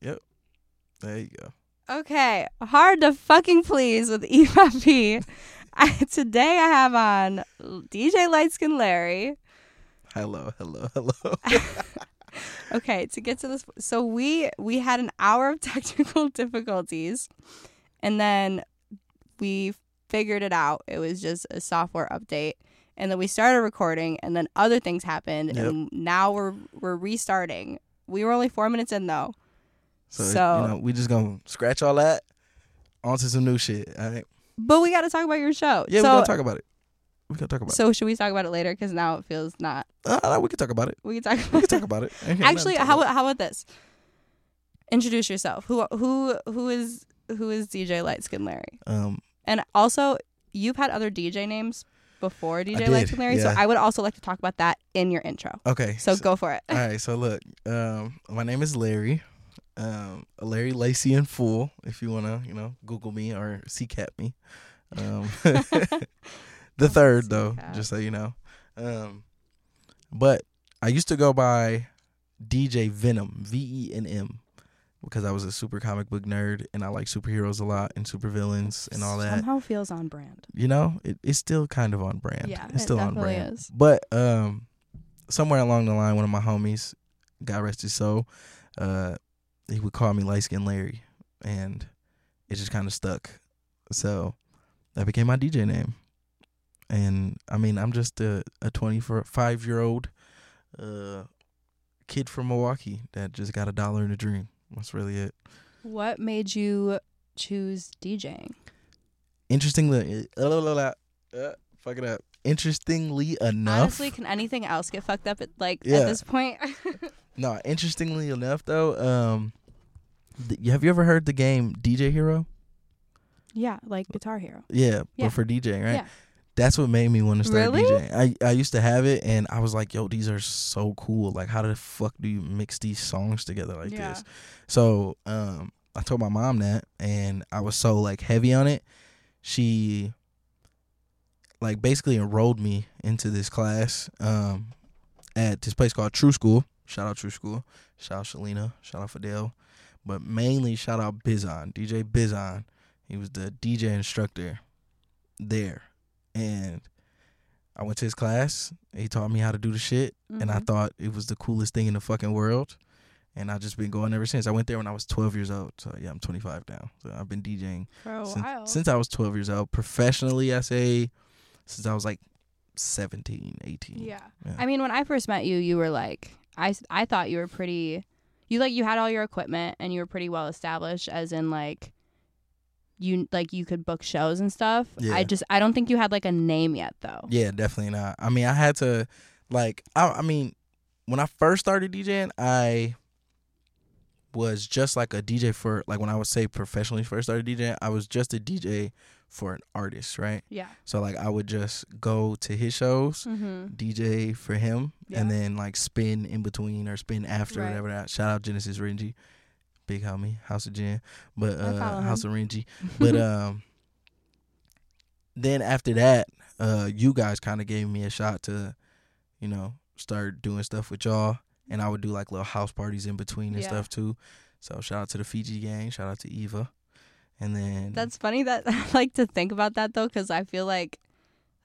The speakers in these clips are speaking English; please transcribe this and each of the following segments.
Yep. There you go. Okay, hard to fucking please with EYP. I, today I have on DJ Lightskin Larry. Hello, hello, hello. Okay, to get to this, so we we had an hour of technical difficulties, and then we figured it out. It was just a software update, and then we started recording, and then other things happened, Yep. and now we're we're restarting. We were only four minutes in though. So, So- you know, we just gonna scratch all that onto some new shit. All right. But we got to talk about your show. Yeah, so, we gotta talk about it. We gotta talk about it. So should we talk about it later? Because now it feels not. Uh, we can talk about it. We can talk. About We can talk about it. Actually, how about. how about this? Introduce yourself. Who who who is who is DJ Lightskin Larry? um And also, you've had other DJ names before DJ did, Lightskin Larry, so. I would also like to talk about that in your intro. okay. So go for it. all right. So look, um, my name is Larry. Um, Larry Lacey in full. If you wanna, you know, Google me or CCAP me. Um, the third though, just so you know. Um, but I used to go by DJ Venom, V E N M, because I was a super comic book nerd and I like superheroes a lot and supervillains and all that. Somehow feels on brand. You know, it, it's still kind of on brand. Yeah, it's it still on brand. is. But um, somewhere along the line, one of my homies, God rest his soul, uh, he would call me Light Skin Larry, and it just kind of stuck. So that became my DJ name. And I mean, I'm just a a 25 year old uh kid from Milwaukee that just got a dollar in a dream. That's really it. What made you choose DJing? Interestingly, uh, uh, fuck it up. Interestingly enough, Honestly, can anything else get fucked up at like Yeah. at this point? No, interestingly enough though, um th- have you ever heard the game DJ Hero? yeah, like Guitar Hero. Yeah, Yeah. but for DJing, right? Yeah. That's what made me want to start Really? DJing. I I used to have it and I was like, "Yo, these are so cool. Like how the fuck do you mix these songs together like Yeah. this?" So, um I told my mom that and I was so like heavy on it. She like basically enrolled me into this class um at this place called True Skool. Shout out True Skool. Shout out Shalina. Shout out Fidel. But mainly shout out Bizon, DJ Bizon. He was the DJ instructor there. And I went to his class. He taught me how to do the shit. And I Mhm. thought it was the coolest thing in the fucking world. And I've just been going ever since. I went there when I was 12 years old. So yeah, I'm 25 now. So I've been DJing since, since I was 12 years old. Professionally, I say since I was like 17, 18. yeah. Yeah. I mean, when I first met you, you were like, I, I thought you were pretty, you like, you had all your equipment and you were pretty well established, as in like, you like you could book shows and stuff. Yeah. I just I don't think you had like a name yet though. Yeah, definitely not. I mean, I had to, like, I, I mean, when I first started DJing, I was just like a DJ for, like, when I would say professionally first started DJing, I was just a DJ for an artist, right? Yeah. So, like, I would just go to his shows, Mm-hmm. DJ for him, and then, like, spin in between or spin after, Right. whatever that. Shout out Genesis Renji, big homie, House of Jen, but, uh. House of Renji. But, um, then after that, uh, you guys kind of gave me a shot to, you know, start doing stuff with y'all, and I would do like little house parties in between and Yeah. stuff too. So shout out to the Fiji gang, shout out to Eva, and then That's funny that I like to think about that though, because I feel like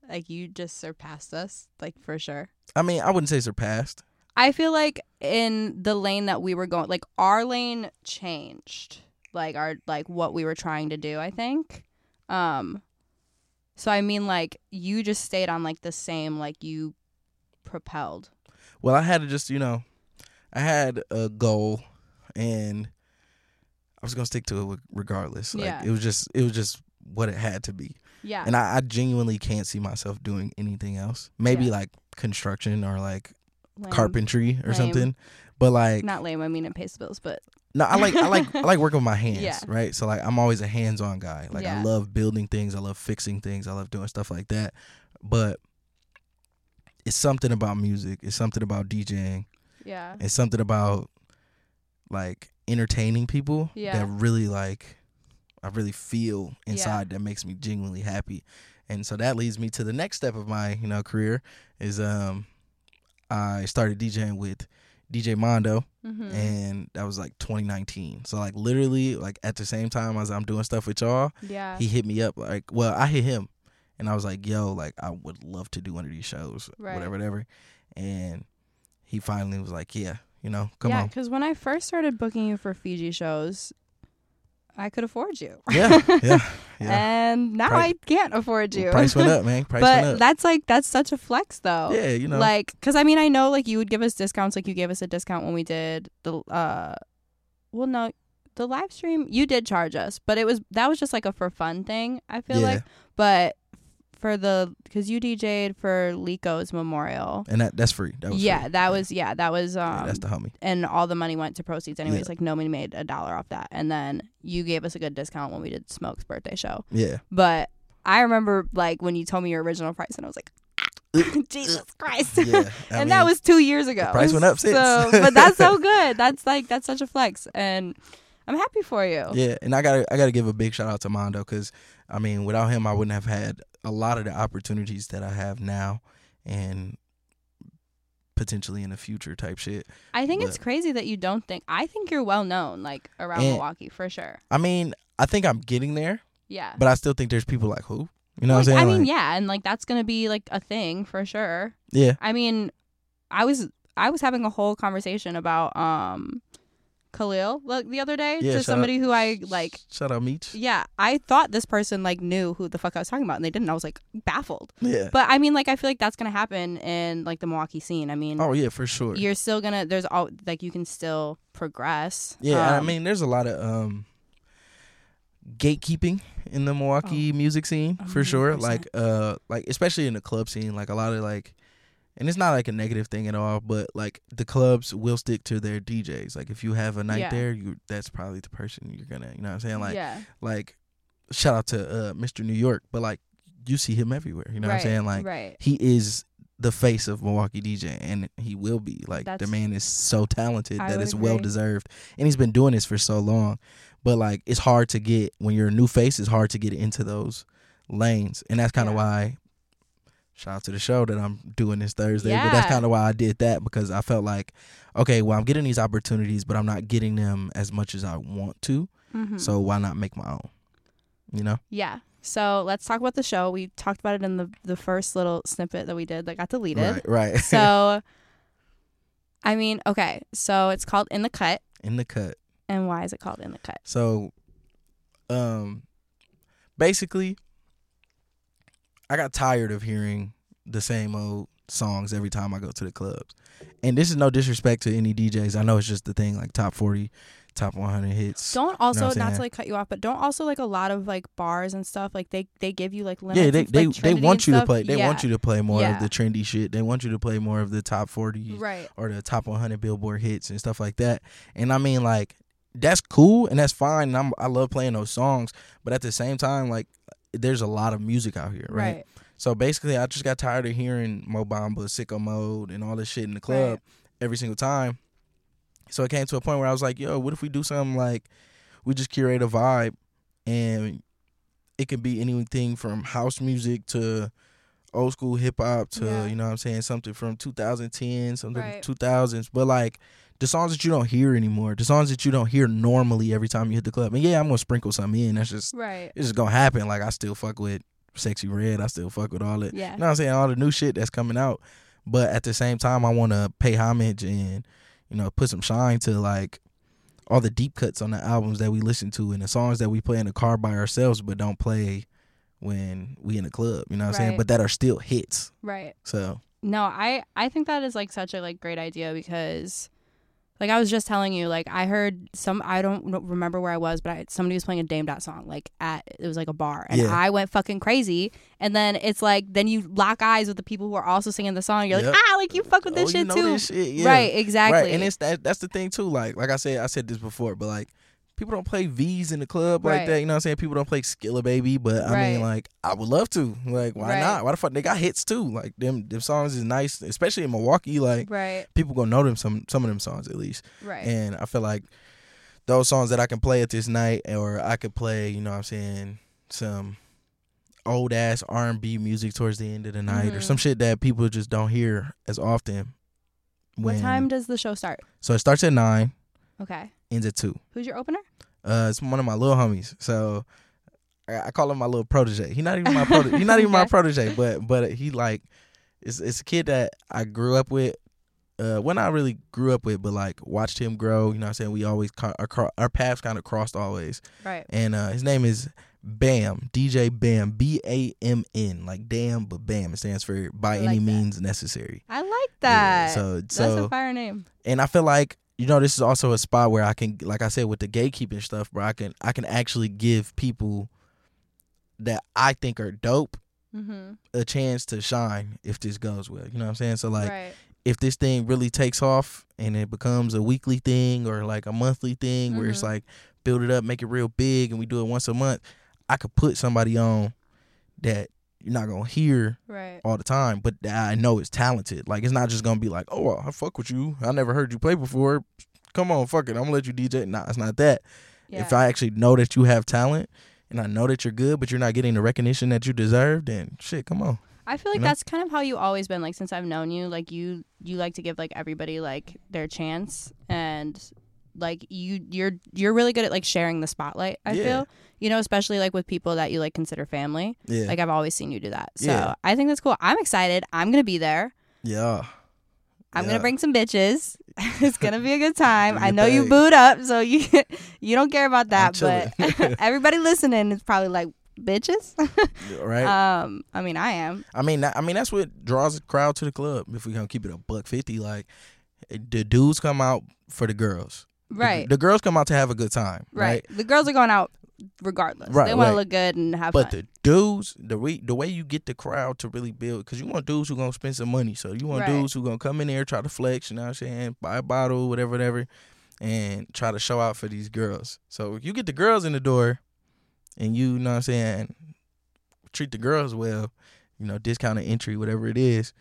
like you just surpassed us, like for sure. I mean I wouldn't say surpassed. I feel like in the lane that we were going, like our lane changed, like our like what we were trying to do. I think. Um. So I mean, like you just stayed on like the same, like you propelled. Well, I had to just you know, I had a goal, and I was gonna stick to it regardless. Like Yeah. it was just it was just what it had to be. Yeah. And I, I genuinely can't see myself doing anything else. Maybe Yeah. like construction or like Lame. carpentry or Lame. something. But like Not lame. I mean, it pays the bills, but no, I like I like I like working with my hands, Yeah. right? So like I'm always a hands-on guy. Like I love building things, I love fixing things, I love doing stuff like that. But it's something about music, it's something about DJing, yeah. it's something about like entertaining people Yeah. that really like I really feel inside that makes me genuinely happy. And so that leads me to the next step of my, you know, career is um I started DJing with DJ Mondo, Mhm. and that was like 2019. So like literally like at the same time as I'm doing stuff with y'all, yeah. he hit me up like, well, I hit him, and I was like, yo, like I would love to do one of these shows, Right. whatever, whatever, and he finally was like, yeah, you know, come yeah, on, because when I first started booking you for Fiji shows, I could afford you. yeah, yeah, yeah. And now Price- I can't afford you. Price went up, man. Price but went up. that's like that's such a flex though. yeah, you know, Like, cause I mean, I know like you would give us discounts. Like you gave us a discount when we did the uh, well, no, the live stream you did charge us, but it was that was just like a for fun thing. I feel Yeah. like, but for the because you DJ'd for Lico's memorial. and that that's free. That was Yeah, free. that was yeah, that was um Yeah, that's the homie. and all the money went to proceeds anyways. Yeah. Like nobody made a dollar off that. And then you gave us a good discount when we did Smoke's birthday show. Yeah, But I remember like when you told me your original price and I was like, Jesus Christ. yeah. And that was two years ago. price went up since. So, but that's so good. That's like that's such a flex, and I'm happy for you. Yeah, and I gotta I gotta give a big shout out to Mondo because I mean without him I wouldn't have had a lot of the opportunities that I have now, and potentially in the future type shit. I think it's crazy that you don't think. I think you're well known, like around And- Milwaukee for sure. I mean I think I'm getting there, Yeah. but I still think there's people like who you know Like, what I'm saying? I mean, Like, yeah, and like that's gonna be like a thing for sure. yeah, I mean, I was I was having a whole conversation about um Khalil like the other day Yeah, to somebody who I like. Shout out Meech. Yeah, I thought this person like knew who the fuck I was talking about, and they didn't. I was like baffled. Yeah. But I mean, like I feel like that's gonna happen in like the Milwaukee scene. I mean, Oh yeah, for sure. you're still gonna there's all like you can still progress. Yeah, and I Um, mean, there's a lot of um gatekeeping in the Milwaukee music scene for sure. Like, uh, like especially in the club scene, like a lot of like, and it's not like a negative thing at all, but like the clubs will stick to their DJs. Like, if you have a night Yeah. there, you that's probably the person you're gonna, you know what I'm saying? Like, yeah, like, shout out to uh Mr. New York, but like you see him everywhere. You know right, what I'm saying? Like, right, he is the face of Milwaukee DJ, and he will be. Like the man is so talented I that it's well deserved, and he's been doing this for so long. But like, it's hard to get when you're a new face. It's hard to get into those lanes, and that's kind of Yeah. why. Shout out to the show that I'm doing this Thursday, but that's kind of why I did that because I felt like, okay, well, I'm getting these opportunities, but I'm not getting them as much as I want to. Mhm. So why not make my own? You know? yeah. So let's talk about the show. We talked about it in the the first little snippet that we did that got deleted. Right, right. So, I mean, okay. So it's called In the Cut, In the cut. and why is it called In the Cut? So, um, basically, I got tired of hearing the same old songs every time I go to the clubs. And this is no disrespect to any DJs. I know it's just the thing, like top forty, top one hundred hits. Don't also what I'm not to like cut you off, but don't also like a lot of like bars and stuff like they they give you like limits. yeah, they they, like, they want you to play. They yeah. want you to play more Yeah. of the trendy shit. They want you to play more of the top forty right. or the top 100 Billboard hits and stuff like that. And I mean, like, that's cool and that's fine. And I'm, I love playing those songs. But at the same time, like, there's a lot of music out here, right? Right. So basically, I just got tired of hearing Mo Bamba, Sicko Mode, and all this shit in the club Right. every single time. So it came to a point where I was like, yo, what if we do something like we just curate a vibe and it could be anything from house music to old school hip hop to, Yeah. you know what I'm saying, something from 2010, something Right. from 2000s. But like the songs that you don't hear anymore, the songs that you don't hear normally every time you hit the club. And yeah, I'm going to sprinkle some in. That's just, Right. it's just going to happen. Like I still fuck with Sexyy Red. I still fuck with all it. Yeah. You know what I'm saying? All the new shit that's coming out. But at the same time, I want to pay homage and, you know, put some shine to like all the deep cuts on the albums that we listen to and the songs that we play in the car by ourselves, but don't play when we in the club. You know what I'm saying? But that are still hits. Right. So No, I I think that is like such a like great idea because like I was just telling you like I heard some I don't remember where I was but I, somebody was playing a Dame Dot song like at it was like a bar and Yeah. I went fucking crazy and then it's like then you lock eyes with the people who are also singing the song you're Yep. like ah like you fuck with this oh, shit too this shit, yeah. right exactly Right, and it's that that's the thing too. Like like I said, I said this before, but like people don't play V's in the club like that. You know what I'm saying? People don't play Skilla Baby, but I mean like I would love to. Like why Right. not? Why the fuck they got hits too? Like them them songs is nice, especially in Milwaukee. Like right people gonna know them some some of them songs at least. right And I feel like those songs that I can play at this night, or I could play, you know what I'm saying, some old ass R and B music towards the end of the night, or Mhm. some shit that people just don't hear as often. What time does the show start? So it starts at nine, Okay. Ends at two. Who's your opener? Uh, it's one of my little homies. So I, I call him my little protege. He not even my protege. He not even my protege, but but he like it's it's a kid that I grew up with. Uh, when I really grew up with, but like watched him grow. You know, what I'm saying we always our, our paths kind of crossed always. Right. And uh, his name is Bam DJ Bam B A M N like damn, but Bam. It stands for by like any that. means necessary. I like Yeah, that. so That's so a fire name. and I feel like you know this is also a spot where I can, like I said, with the gatekeeping stuff, where I can I can actually give people that I think are dope Mm-hmm. a chance to shine if this goes well. You know what I'm saying? So like, right. if this thing really takes off and it becomes a weekly thing or like a monthly thing, where it's Mhm. like build it up, make it real big, and we do it once a month, I could put somebody on that you're not gonna hear Right. all the time, but I know it's talented. Like it's not just gonna be like, oh, I fuck with you. I never heard you play before. Come on, fuck it. I'm gonna let you DJ. Nah, it's not that. Yeah. If I actually know that you have talent and I know that you're good, but you're not getting the recognition that you deserve, then shit, come on. I feel like you know? that's kind of how you always been. Like since I've known you, like you you like to give like everybody like their chance, and like you you're you're really good at like sharing the spotlight. I Yeah. feel you know, especially like with people that you like consider family. Yeah. Like I've always seen you do that. So Yeah. I think that's cool. I'm excited. I'm gonna be there. yeah. I'm Yeah. gonna bring some bitches. it's gonna be a good time. I know you booed up, so you you don't care about that. But everybody listening is probably like bitches. Right. um, I mean, I am. I mean, I mean that's what draws the crowd to the club. If we gonna keep it a buck fifty, like the dudes come out for the girls. The- Right. The, girls come out to have a good time. Right. Right. The girls are going out regardless. Right, They want right. to look good and have fun. But fun. the dudes, the way the way you get the crowd to really build, because you want dudes who gonna spend some money. So you want dudes who gonna come in there, try to flex, you know what I'm saying, buy a bottle, whatever, whatever, and try to show out for these girls. So you get the girls in the door, and you, know what I'm saying, treat the girls well, you know, discounted entry, whatever it is.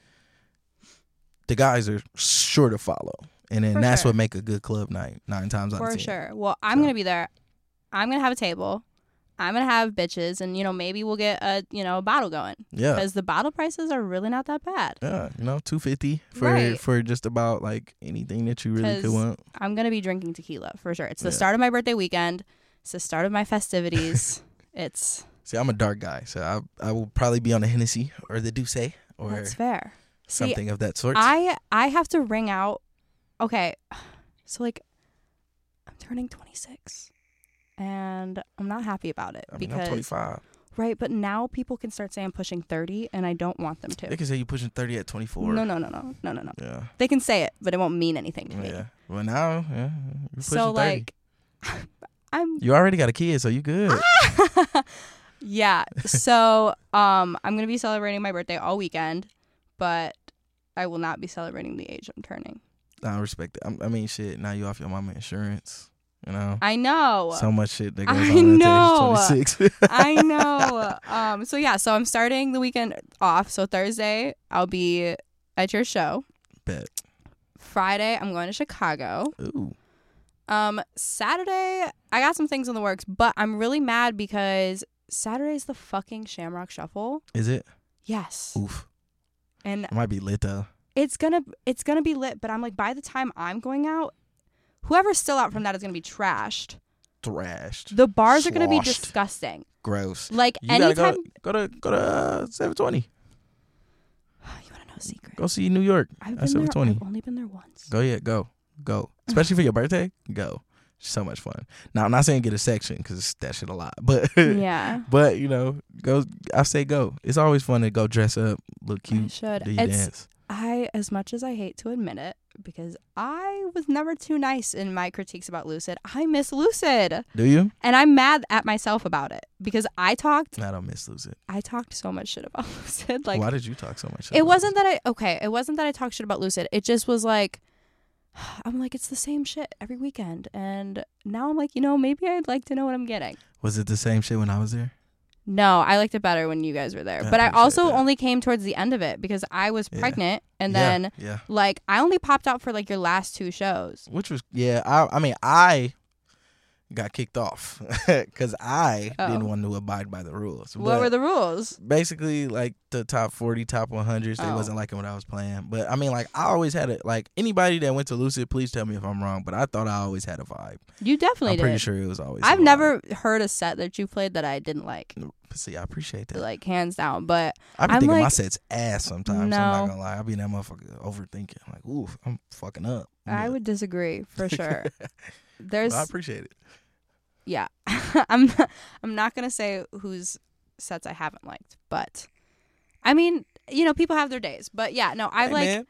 The guys are sure to follow, and then For that's sure. what make a good club night nine times out For of ten. For sure. Well, I'm So. gonna be there. I'm gonna have a table. I'm gonna have bitches, and you know maybe we'll get a you know a bottle going Yeah. because the bottle prices are really not that bad. Yeah, you know, two fifty for Right. for just about like anything that you really could 'Cause want. I'm gonna be drinking tequila for sure. It's the Yeah. start of my birthday weekend. It's the start of my festivities. it's See, I'm a dark guy, so I I will probably be on the Hennessy or the D'ussé or that's fair. See, something of that sort. I I have to ring out. Okay, so like, I'm turning 26, and I'm not happy about it I mean, because I'm 25. right. But now people can start saying I'm pushing 30, and I don't want them to. They can say you're pushing 30 at 24. No, no, no, no, no, no, no. Yeah. They can say it, but it won't mean anything to me. Yeah. Well, now, yeah, you're pushing So 30. like, I'm you already got a kid, so you good. yeah. So um, I'm gonna be celebrating my birthday all weekend, but I will not be celebrating the age I'm turning. I respect it. I mean, shit. Now you off your mama insurance. You know, I know. so much shit that goes I on know. the age 26. I know. Um, so yeah, so I'm starting the weekend off. So Thursday I'll be at your show. Bet. Friday I'm going to Chicago. Ooh. Um, Saturday I got some things in the works, but I'm really mad because Saturday's the fucking Shamrock Shuffle. Is it? Yes, Oof. and It might be lit though. It's gonna it's gonna be lit. But I'm like, by the time I'm going out, whoever's still out from that is gonna be trashed. Thrashed. The bars are gonna be disgusting. Gross. Like You gotta anytime. go, go to go to uh, 720. you wanna know a secret? Go see New York. I've been there. 720. I've only been there once. Go yeah, go, go. Especially for your birthday, go. So much fun. Now I'm not saying get a section because that shit a lot, but yeah. but you know, go. I say go. It's always fun to go dress up, look I cute, should. do your It's dance. I as much as I hate to admit it because I was never too nice in my critiques about Lucid. I miss Lucid, Do you? and I'm mad at myself about it because I talked I don't miss Lucid. I talked so much shit about Lucid. Like Why did you talk so much? it about wasn't that I okay, it wasn't that I talked shit about Lucid. It just was like I'm like it's the same shit every weekend, and now I'm like you know maybe I'd like to know what I'm getting. Was it the same shit when I was there? No, I liked it better when you guys were there. I but I also that. only came towards the end of it because I was Yeah. pregnant and Yeah, then yeah, like I only popped out for like your last two shows. which was yeah. I I mean I got kicked off because I Oh. didn't want to abide by the rules. What But were the rules? basically like the top 40 top 100s they Oh. wasn't liking what i was playing but i mean like i always had it like anybody that went to lucid please tell me if i'm wrong but i thought i always had a vibe You definitely i'm did. pretty sure it was always I've never heard a set that you played that I didn't like, see i appreciate that like hands down. But i be I'm thinking my set's ass sometimes i'm not gonna lie i be in that motherfucker overthinking like ooh i'm fucking up I But- would disagree for sure. There's i appreciate it yeah. I'm I'm not gonna say whose sets I haven't liked, but I mean, you know, people have their days. But yeah, no, I hey, like man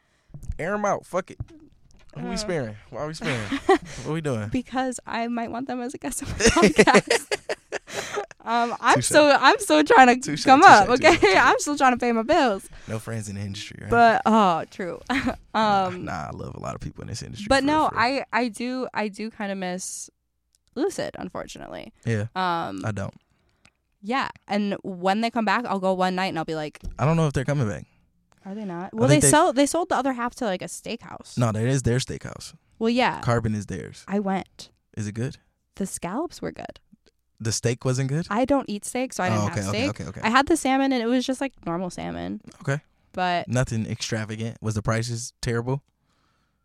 air them out fuck it who we Uh. sparing why are we sparing what are we doing because I might want them as a guest on my podcast. Um, I'm Touche. still I'm still trying to Touche, come up. touche, Okay. I'm still trying to pay my bills. no friends in the industry right But oh, true. um, nah i love a lot of people in this industry but no. I I do I do kind of miss Lucid, unfortunately. yeah Um, i don't yeah, and when they come back, I'll go one night and I'll be like, I don't know if they're coming back. are they not? Well, they, they- sell they sold the other half to like a steakhouse. No, that is their steakhouse. Well, yeah, Carbon is theirs. I went. Is it good? The scallops were good. The steak wasn't good. I don't eat steak, so I didn't oh, okay, have okay, steak. okay, okay, I had the salmon, and it was just like normal salmon. Okay. But Nothing extravagant. Was the prices terrible?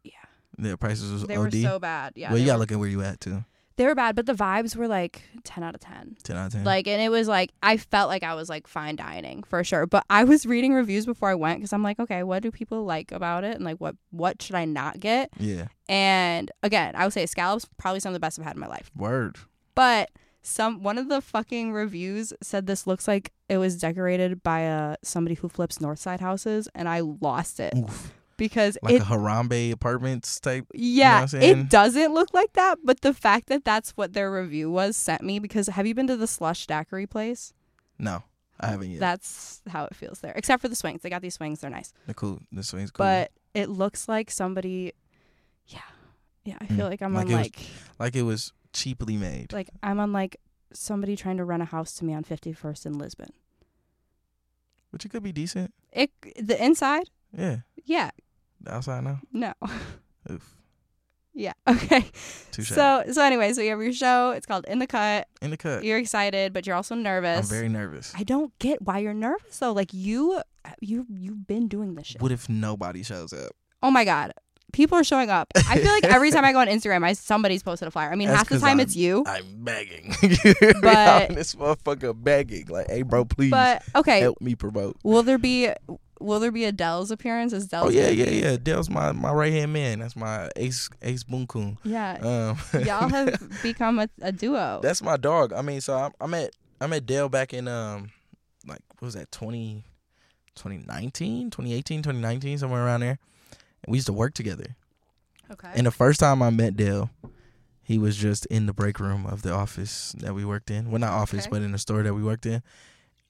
yeah, The prices was they OD. were so bad. Yeah, well, you gotta were, look at where you at too. they were bad, but the vibes were like ten out of ten. Ten out of ten. Like, and it was like I felt like I was like fine dining for sure. But I was reading reviews before I went because I'm like, okay, what do people like about it, and like what what should I not get? yeah. And again, I would say scallops probably some of the best I've had in my life. Word. But some one of the fucking reviews said this looks like it was decorated by uh somebody who flips Northside houses, and I lost it Oof. because Like it a Harambe Apartments type. yeah what I'm saying? it doesn't look like that. But the fact that that's what their review was sent me because have you been to the slush daiquiri place? No, I haven't yet. That's how it feels there, except for the swings. They got these swings; they're nice, They're cool. The swing's cool. but it looks like somebody. Yeah, yeah. I feel Mm. like I'm Like on was- like like it was cheaply made. like I'm on like somebody trying to rent a house to me on 51st in Lisbon. Which it could be decent. It the inside, Yeah. yeah, The outside now. no, Oof. yeah, okay. Touche. So so anyway, so you have your show. It's called In the Cut. in the cut. You're excited, but you're also nervous. I'm very nervous. I don't get why you're nervous though. Like you, you, you've been doing this shit. What if nobody shows up? Oh my god, people are showing up. I feel like every time I go on Instagram, I somebody's posted a flyer. I mean, That's half the time I'm- it's you. I'm begging. you hear me But- in this motherfucker begging. Like, hey, bro, please But okay, help me promote. will there be will there be Adele's appearance? Is Adele? Oh yeah, yeah, yeah. Dale's my my right hand man. That's my ace ace Bunkun. yeah. Um, Y'all have become a, a duo. that's my dog. I mean, so I'm, I met I met Dale back in um like what was that 20, 2019, 2018, 2019, somewhere around there. And we used to work together. okay. And the first time I met Dale, he was just in the break room of the office that we worked in. Well, not office, Okay. but in the store that we worked in.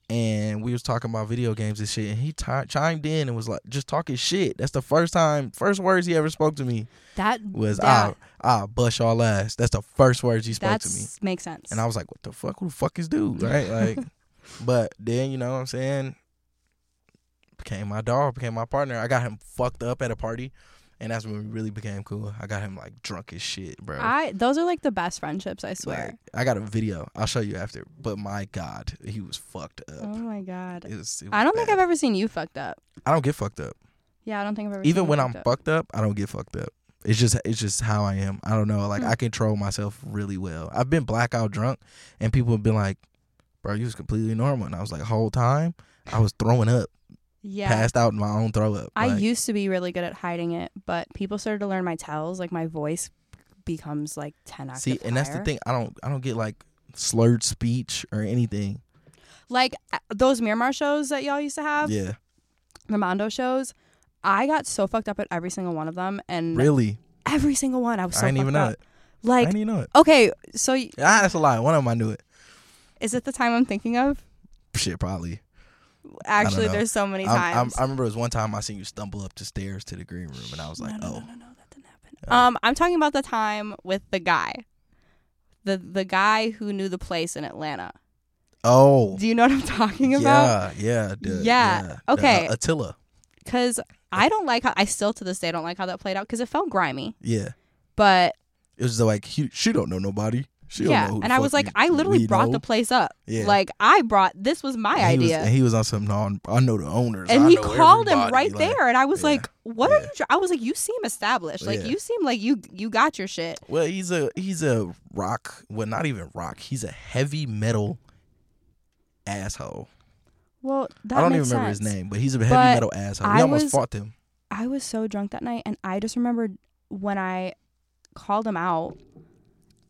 And we was talking about video games and shit. And he ti chimed in and was like, just talking shit. That's the first time, first words he ever spoke to me that was, ah, ah, bust y'all ass. That's the first words he spoke to me. makes sense. And I was like, what the fuck? Who the fuck is dude? Right? Like, but then, you know what I'm saying? Became my dog, became my partner. I got him fucked up at a party. And that's when we really became cool. I got him like drunk as shit, bro. I those are like the best friendships. I swear. Like, I got a video. I'll show you after. But my God, he was fucked up. oh my god. It was, it was I don't think. I've ever seen you fucked up. I don't get fucked up. Yeah, I don't think I've ever. Even seen when I'm fucked up. fucked up, I don't get fucked up. It's just it's just how I am. I don't know. Like Hmm. I control myself really well. I've been blackout drunk, and people have been like, "Bro, you was completely normal." And I was like, "Whole time, I was throwing up, Yeah. passed out in my own throw up." I Like, used to be really good at hiding it, but people started to learn my tells. Like my voice becomes like ten octaves see, and that's the thing. I don't I don't get like slurred speech or anything. Like those Miramar shows that y'all used to have, Yeah, the Mondo shows. I got so fucked up at every single one of them, and really. every single one I was so I didn't even fucked know up. it. I Like, didn't even know it. okay, so y- Ah, that's a lie. One of them I knew it. is it the time I'm thinking of? Shit, probably. Actually, there's so many I'm- I'm- times. I remember it was one time I seen you stumble up the stairs to the green room, and I was like, no, no, "Oh, no, no, no, that didn't happen. Oh. Um, I'm talking about the time with the guy, the the guy who knew the place in Atlanta. oh, Do you know what I'm talking about? yeah, yeah, the- Yeah, the, okay. uh, Attila, Because I don't like how I still to this day don't like how that played out because it felt grimy. yeah. But It was like she, she don't know nobody. She yeah, and I was like, I literally brought know. the place up. Yeah. Like I brought this was my And he was- idea. and he was on some. No, I know the owners. and I he called him right like- there and i was yeah, like what are you tr-" i was like you seem established like Yeah. you seem like you you got your shit Well, he's a he's a rock. Well, not even rock. He's a heavy metal asshole. well that I don't even makes remember his name, but he's a heavy But metal asshole. I We almost was- fought him. i was so drunk that night and i just remembered when i called him out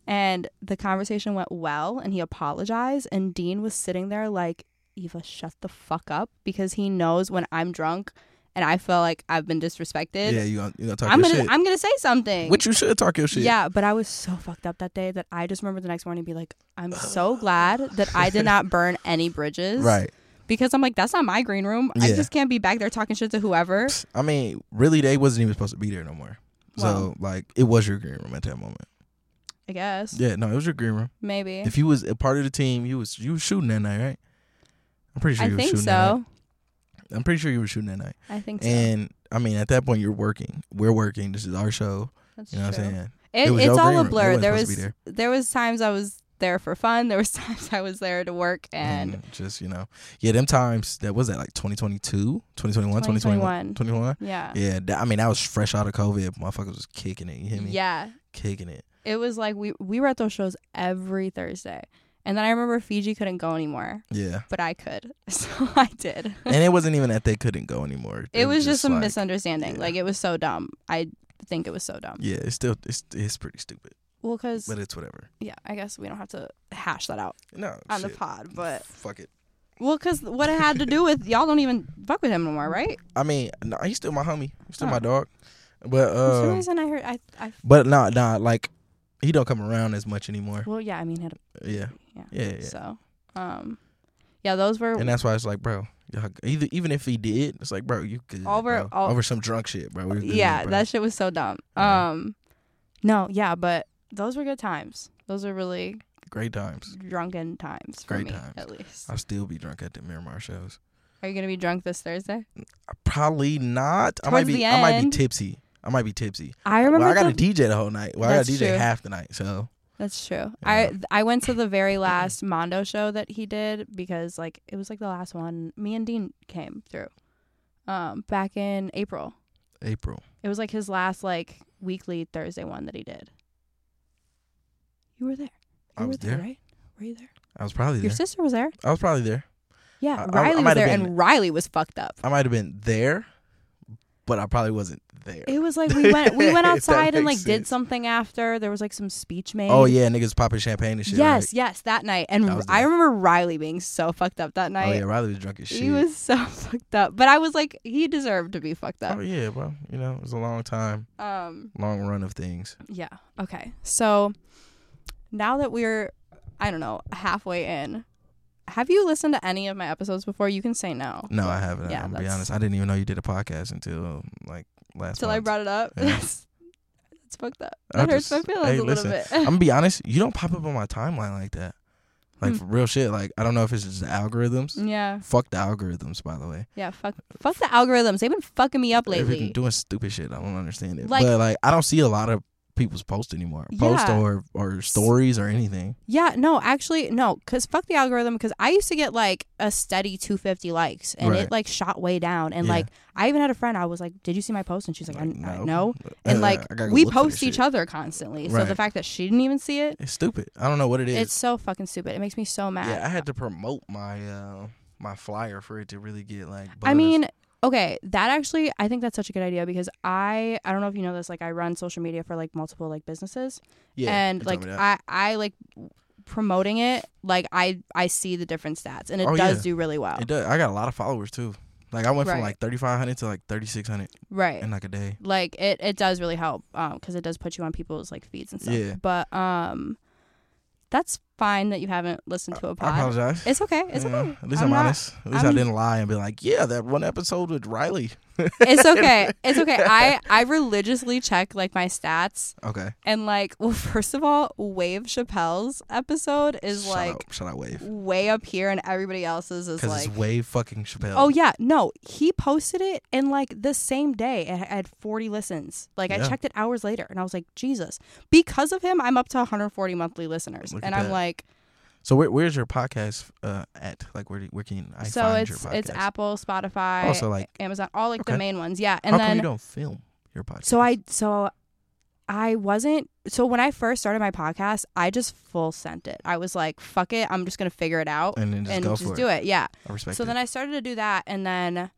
and the conversation went well and he apologized and dean was sitting there like eva shut the fuck up because he knows when i'm drunk and i feel like i've been disrespected Yeah, you gonna you gonna talk i'm your gonna shit. i'm gonna say something Which you should talk your shit. Yeah, but I was so fucked up that day that I just remember the next morning be like, I'm so glad that I did not burn any bridges. Right. Because I'm like, that's not my green room. I just can't be back there talking shit to whoever. I mean, really, they wasn't even supposed to be there no more. So like, it was your green room at that moment. I guess. Yeah, no, it was your green room. Maybe. If you was a part of the team, you was you was shooting that night, right? I'm pretty sure I you was think shooting that so. night. I'm pretty sure you were shooting that night. I think so. And I mean, at that point, you're working. We're working. This is our show. that's You know true. what I'm saying? It, It was it's your all green a room. Blur. wasn't There supposed was to be there was times I was there for fun. There was times I was there to work and And just you know, yeah, them times that was that like 2022, 2021, 2021, 2021. 2021. yeah. Yeah, that, I mean, that was fresh out of COVID. Motherfuckers was kicking it. You hear me? Yeah. Kicking it. It was like we we were at those shows every Thursday. And then I remember Fiji couldn't go anymore, Yeah. but I could. So I did. and it wasn't even that they couldn't go anymore. It was just a like, misunderstanding. yeah. Like it was so dumb. I think it was so dumb. Yeah, it's still it's it's pretty stupid, Well, because but it's whatever. yeah, I guess we don't have to hash that out No, on the pod. But fuck it. well, because what it had to do with y'all don't even fuck with him no more, right? I mean, no, he's still my homie. He's still Oh. my dog. But For some uh, reason, I heard I I but nah, nah, like he don't come around as much anymore. well, yeah. I mean, had a, Yeah, yeah. yeah, yeah. So, um, yeah, those were And that's why it's like, bro, either even if he did, it's like, bro, you could Over- all- over some drunk shit, bro. We good, yeah. bro. That shit was so dumb. Yeah. Um, no, yeah, but those were good times. Those were really great times. drunken times for Great me, times. at least. I'll still be drunk at the Miramar shows. Are you gonna be drunk this Thursday? Probably not. I might be. I might be tipsy. I might be tipsy. I remember. Well, I got to DJ the whole night. Well, I got to DJ true. half the night. So That's true. Yeah. I I went to the very last Mondo show that he did because like it was like the last one. Me and Dean came through. Um, back in April. April. It was like his last like weekly Thursday one that he did. You were there. You I were was there, there. right? Were you there? I was probably there. Your sister was there. I was probably there. Yeah, I- I- I Riley was there, been- and Riley was fucked up. I might have been there, but I probably wasn't there. It was like we went we went outside and like makes did something after. There was like some speech made. Oh yeah, niggas popping champagne and shit. Yes, right? yes, that night. And I I remember Riley being so fucked up that night. Oh yeah, Riley was drunk as shit. He was so fucked up. But I was like, he deserved to be fucked up. Oh yeah, well, You know, it was a long time, Um, long run of things. yeah. Okay. So now that we're, I don't know, halfway in, have you listened to any of my episodes before? You can say no. No, I haven't. Yeah, I'm gonna be honest. I didn't even know you did a podcast until like last. Until I brought it up. Yeah. Fucked up. That hurts my feelings hey, a little bit. I'm gonna be honest. You don't pop up on my timeline like that. Like Hmm. for real shit. Like I don't know if it's just the algorithms. yeah. Fuck the algorithms, by the way. Yeah. Fuck. Fuck the algorithms. They've been fucking me up They've lately. been doing stupid shit. I don't understand it. Like- but like I don't see a lot of people's posts anymore. Post Yeah. or or stories or anything. Yeah, no, actually, no, because fuck the algorithm. Because I used to get like a steady 250 likes, and Right. it like shot way down. And Yeah. like, I even had a friend. I was like, "Did you see my post?" And she's like, I, I know. Uh, And like, go we post each shit. other constantly. So the fact that she didn't even see it, It's stupid. I don't know what it is. it's so fucking stupid. It makes me so mad. yeah, I had to promote my uh my flyer for it to really get like. I mean, okay, that actually, I think that's such a good idea because I, I don't know if you know this, like I run social media for like multiple like businesses, yeah, and like. I, I like promoting it, like I, I see the different stats, and it Oh, does yeah. do really well. it does. I got a lot of followers too. Like I went from like thirty five hundred to like thirty six hundred right. in like a day. like it, it does really help um because it does put you on people's like feeds and stuff Yeah. but um that's fine that you haven't listened to a pod. I apologize. It's okay. It's Yeah, okay. At least I'm I'm, not- honest. At least I I'm- didn't lie and be like, yeah, that one episode with Riley. It's okay. It's okay. I I religiously check like my stats Okay. and like well first of all, Wave Chappelle's episode is shout like out, shout out Wave. way up here and everybody else's is like it's Wave fucking Chappelle. Oh yeah, no, he posted it in like the same day. It had 40 listens. Like I checked it hours later, and I was like, Jesus! Because of him, I'm up to 140 monthly listeners, Look and I'm that. like, So where, where's your podcast uh, at? Like where do, where can I so find your podcast? So it's Apple, Spotify, Also, like, Amazon, all like the main ones. Yeah, and how come then you don't film your podcast? so I so I wasn't so when I first started my podcast, I just full sent it. I was like, fuck it, I'm just gonna figure it out and then just and go just for do it. Yeah. I respect So it. then I started to do that, and then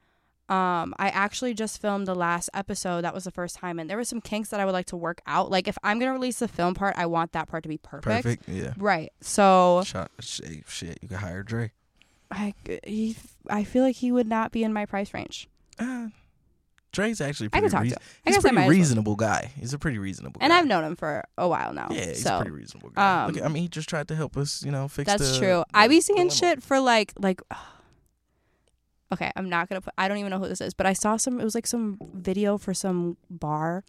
um, I actually just filmed the last episode. That was the first time, and there were some kinks that I would like to work out. Like if I'm gonna release the film part, I want that part to be perfect. Perfect. Yeah. Right. So Shot, shit, shit, you can hire Dre. I he, I feel like he would not be in my price range, Uh, Dre's actually I pretty could talk reas- to him. I He's a I pretty as well. reasonable guy. He's a pretty reasonable and guy. I've known him for a while now. Yeah, he's so a pretty reasonable guy. um, Look, I mean, he just tried to help us, you know, fix that's the- true. the- I be seeing shit for like like. Okay, I'm not gonna put. I don't even know who this is, but I saw some. It was like some video for some bar,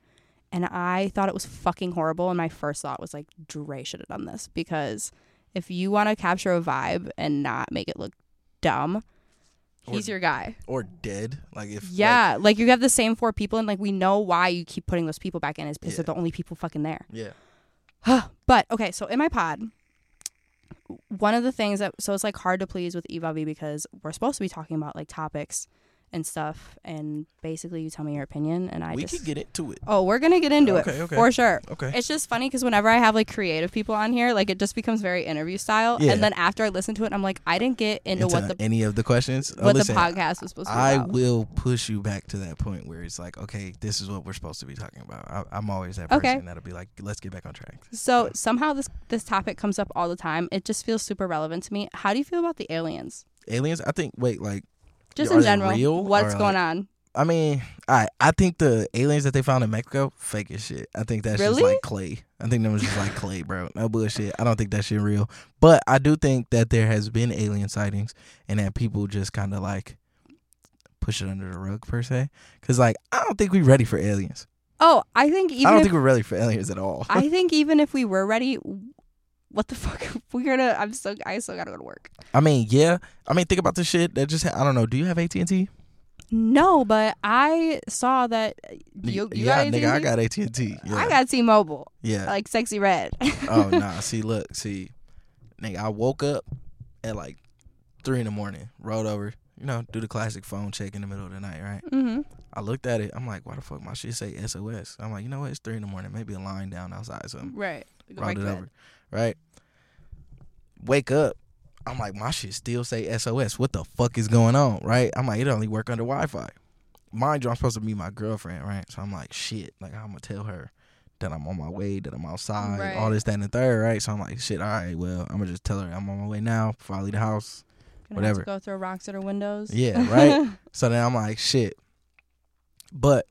and I thought it was fucking horrible. And my first thought was like, Dre should have done this because if you want to capture a vibe and not make it look dumb, he's Or- your guy. or dead. Like if like, Yeah, like, you have the same four people, and like we know why you keep putting those people back in is because Yeah. they're the only people fucking there. yeah. But okay, so in my pod, one of the things that so it's like hard to please with V because we're supposed to be talking about like topics and stuff, and basically you tell me your opinion, and I we just could get into it. oh we're gonna get into Okay, it okay. for sure. Okay. It's just funny because whenever I have like creative people on here, like it just becomes very interview style, Yeah. and then after I listen to it, I'm like I didn't get into, Into what the any of the questions? Oh, what listen, the podcast was supposed to be I about. will push you back to that point where it's like, okay, this is what we're supposed to be talking about. I, I'm always that person Okay. that'll be like, let's get back on track. so somehow this this topic comes up all the time. It just feels super relevant to me. How do you feel about the aliens? Aliens, I think. Wait, like, Just in general, real what's going like- on? I mean, I I think the aliens that they found in Mexico, fake as shit. I think that's just like clay. I think that was just like clay, bro. No bullshit. I don't think that shit real. But I do think that there has been alien sightings and that people just kind of like push it under the rug per se. Cause like I don't think we're ready for aliens. Oh, I think even I don't if, think we're ready for aliens at all. I think even if we were ready, what the fuck? We're gonna. I'm so. I still gotta go to work. I mean, yeah. I mean, think about the shit that just. Ha- I don't know. Do you have AT and T? No, but I saw that you. you yeah, got nigga, I got AT and T. Yeah, I got T-Mobile, yeah. like sexyy red. oh nah. See, look, see, nigga, I woke up at like three in the morning, rolled over, you know, do the classic phone check in the middle of the night, right? Mm-hmm. I looked at it, I'm like, why the fuck my shit say SOS? I'm like, you know what? It's three in the morning, maybe a line down outside, something. Right. Rolled it over, bed. Right? Wake up. I'm like, my shit still say SOS. What the fuck is going on, right? I'm like, it only work under Wi-Fi. Mind you, I'm supposed to meet my girlfriend, right? So I'm like, shit, like I'm gonna tell her that I'm on my way, that I'm outside, Right. all this, that, and the third, right? So I'm like, shit, all right, well, I'm gonna just tell her I'm on my way now before I leave the house. Gonna whatever. go through rocks at her windows. Yeah, right? So then I'm like, shit. But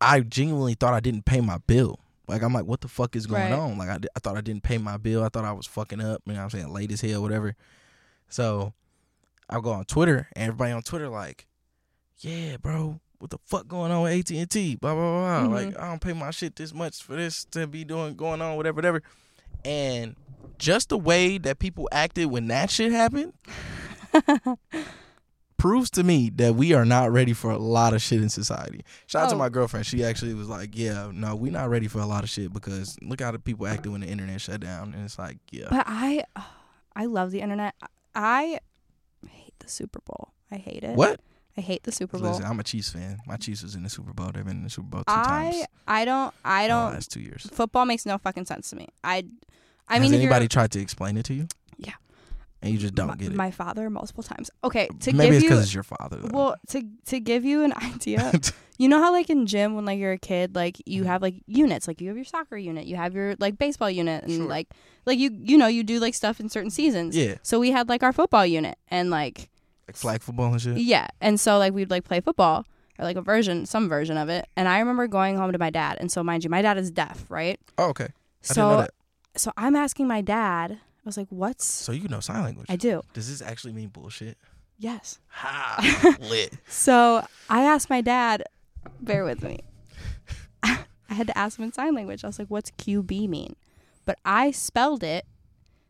I genuinely thought I didn't pay my bill. Like I'm like, what the fuck is going Right. on? Like I, I thought I didn't pay my bill. I thought I was fucking up. You know what I'm saying? Late as hell, whatever. So I go on Twitter and everybody on Twitter like, yeah, bro, what the fuck going on with AT and T? Blah blah blah. Mhm. Like I don't pay my shit this much for this to be doing going on, whatever, whatever. And just the way that people acted when that shit happened proves to me that we are not ready for a lot of shit in society. Shout out to Oh. my girlfriend. She actually was like, "Yeah, no, we're not ready for a lot of shit because look how the people acted when the internet shut down." And it's like, yeah, But I, I love the internet. I hate the Super Bowl. I hate it. what? I hate the Super Bowl. Listen, I'm a Chiefs fan. My Chiefs was in the Super Bowl. They've been in the Super Bowl two I times. I don't I oh, don't last two years. football makes no fucking sense to me. I I Has mean anybody tried to explain it to you? Yeah. And you just don't my, get it. my father multiple times. Okay, to Maybe give it's you because it's your father. Though. well to to give you an idea. you know how like in gym when like you're a kid like you Mhm. have like units like you have your soccer unit you have your like baseball unit and Sure. like like you you know you do like stuff in certain seasons yeah, so we had like our football unit and like like flag football and shit. yeah and so like we'd like play football or like a version some version of it and i remember going home to my dad and so mind you my dad is deaf right Oh, okay. I so didn't know that. so I'm asking my dad, I was like, "What's?" So you know sign language. I do. Does this actually mean bullshit? Yes. Ha lit. So I asked my dad. Bear with me. I had to ask him in sign language. I was like, "What's QB mean?" But I spelled it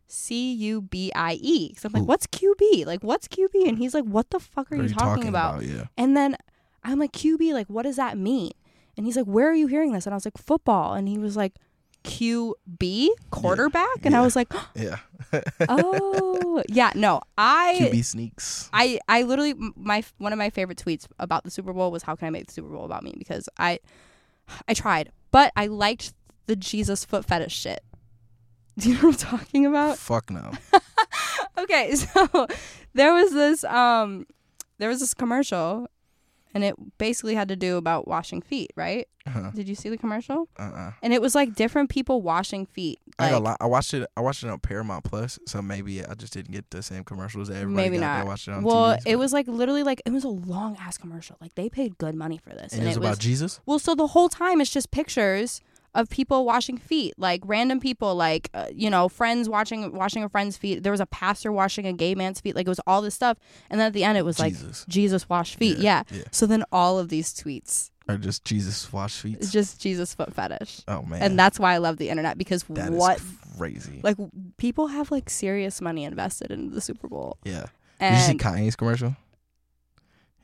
C U B I E. So I'm like, Ooh. "What's QB? Like, what's QB?" And he's like, "What the fuck are What you talking, about? Yeah. And then I'm like, QB, like, what does that mean? And he's like, Where are you hearing this? And I was like, Football. And he was like, QB, quarterback. And I was like, Yeah. Oh, yeah. No, I. QB sneaks. I, I literally my one of my favorite tweets about the Super Bowl was how can I make the Super Bowl about me because I I tried but I liked the Jesus foot fetish shit. Do you know what I'm talking about? Fuck no. okay, so there was this um there was this commercial and it basically had to do about washing feet, right? Uh-huh. Did you see the commercial? Uh-uh. And it was like different people washing feet. I, Like, ain't gonna I watched it. I watched it on Paramount Plus, so maybe I just didn't get the same commercials that everybody Maybe got. not. Watched it on well, TV, it was like literally like it was a long ass commercial. Like they paid good money for this, And, it was about Jesus. Well, so the whole time it's just pictures of people washing feet, like random people, like uh, you know, friends watching washing a friend's feet. There was a pastor washing a gay man's feet. Like it was all this stuff, and then at the end it was like Jesus. Jesus washed feet. Yeah, Yeah. yeah. So then all of these tweets, are just Jesus wash feet. it's just Jesus foot fetish, oh man. and that's why I love the internet because That what crazy. like people have like serious money invested in the Super Bowl, yeah. Did you see Kanye's commercial?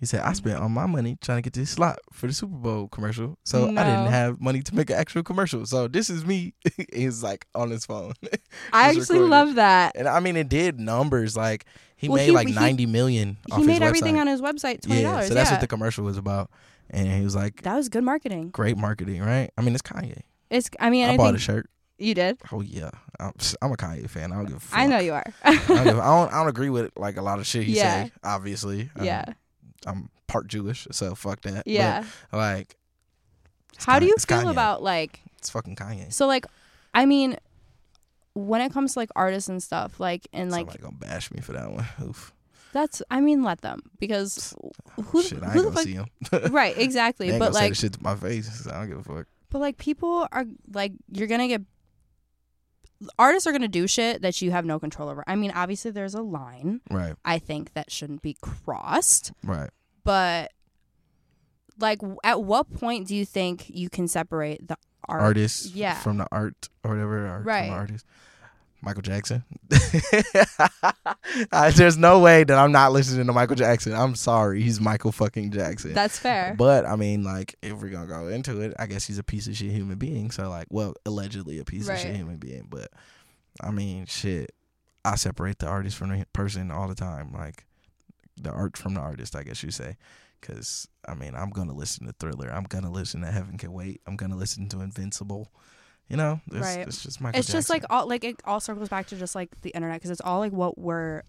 He said, I spent all my money trying to get this slot for the Super Bowl commercial. So I didn't have money to make an actual commercial. So this is me. He's like on his phone. I actually recorded. love that. and I mean, it did numbers. Like, he Well, made he- like he- 90 million off He his made website. everything on his website $20. yeah, so that's what the commercial was about. And he was like, that was good marketing. great marketing, right? I mean, it's Kanye. It's I mean I I, bought a shirt. you did. Oh yeah, I'm, I'm a Kanye fan. I don't give a fuck. I know you are. I don't, give, I don't. I don't agree with like a lot of shit he Yeah. say. Obviously. Yeah. I'm part Jewish, so fuck that. But, Yeah. like, it's How do you feel Kanye. about like It's fucking Kanye. so like I mean when it comes to like artists and stuff like and like Somebody gonna bash me for that one. Oof. that's I mean let them because who Shit, who ain't the gonna fuck right exactly but like shit to my face. So I don't give a fuck. but like people are like you're gonna get artists are gonna do shit that you have no control over. I mean obviously there's a line Right. I think that shouldn't be crossed Right. but like at what point do you think you can separate the art Artists yeah. from the art or whatever. Art Right. From the artist. Michael Jackson. I, there's no way that I'm not listening to Michael Jackson. I'm sorry. He's Michael fucking Jackson. that's fair But I mean, like, if we're gonna go into it, I guess he's a piece of shit human being. So, like, well, allegedly a piece of shit human being. But I mean, shit, I separate the artist from the person all the time. Like, the art from the artist, I guess you say. Because I mean, I'm gonna listen to Thriller. I'm gonna listen to Heaven Can Wait. I'm gonna listen to Invincible. You know, it's, Right. it's just Michael. it's just like all like it all circles back to just like the internet because it's all like what we're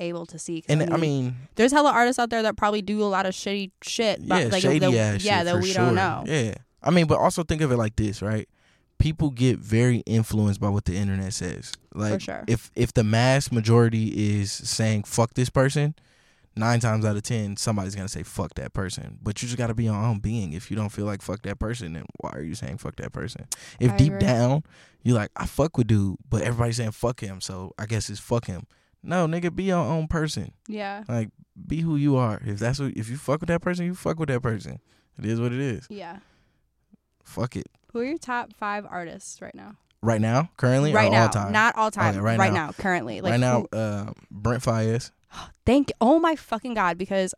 able to see and I mean, there's hella artists out there that probably do a lot of shitty shit. but, yeah, like, shady that, ass yeah, shit that we sure. don't know. Yeah, I mean, but also think of it like this, right? People get very influenced by what the internet says. Like, sure. if if the mass majority is saying "fuck this person," nine times out of ten, somebody's gonna say "fuck that person." But you just gotta be your own being. If you don't feel like "fuck that person," then why are you saying "fuck that person"? If I deep agree. down you're like, "I fuck with dude," but everybody's saying "fuck him," so I guess it's "fuck him." No, nigga, be your own person. Yeah, Like, be who you are. If that's what, if you fuck with that person, you fuck with that person. It is what it is. yeah. Fuck it. Who are your top five artists right now? Right now, currently, right or now, all time. not all time. Okay, right right now. now. currently. Like right now, who- uh, Brent Faiyaz. thank. Oh my fucking god! Because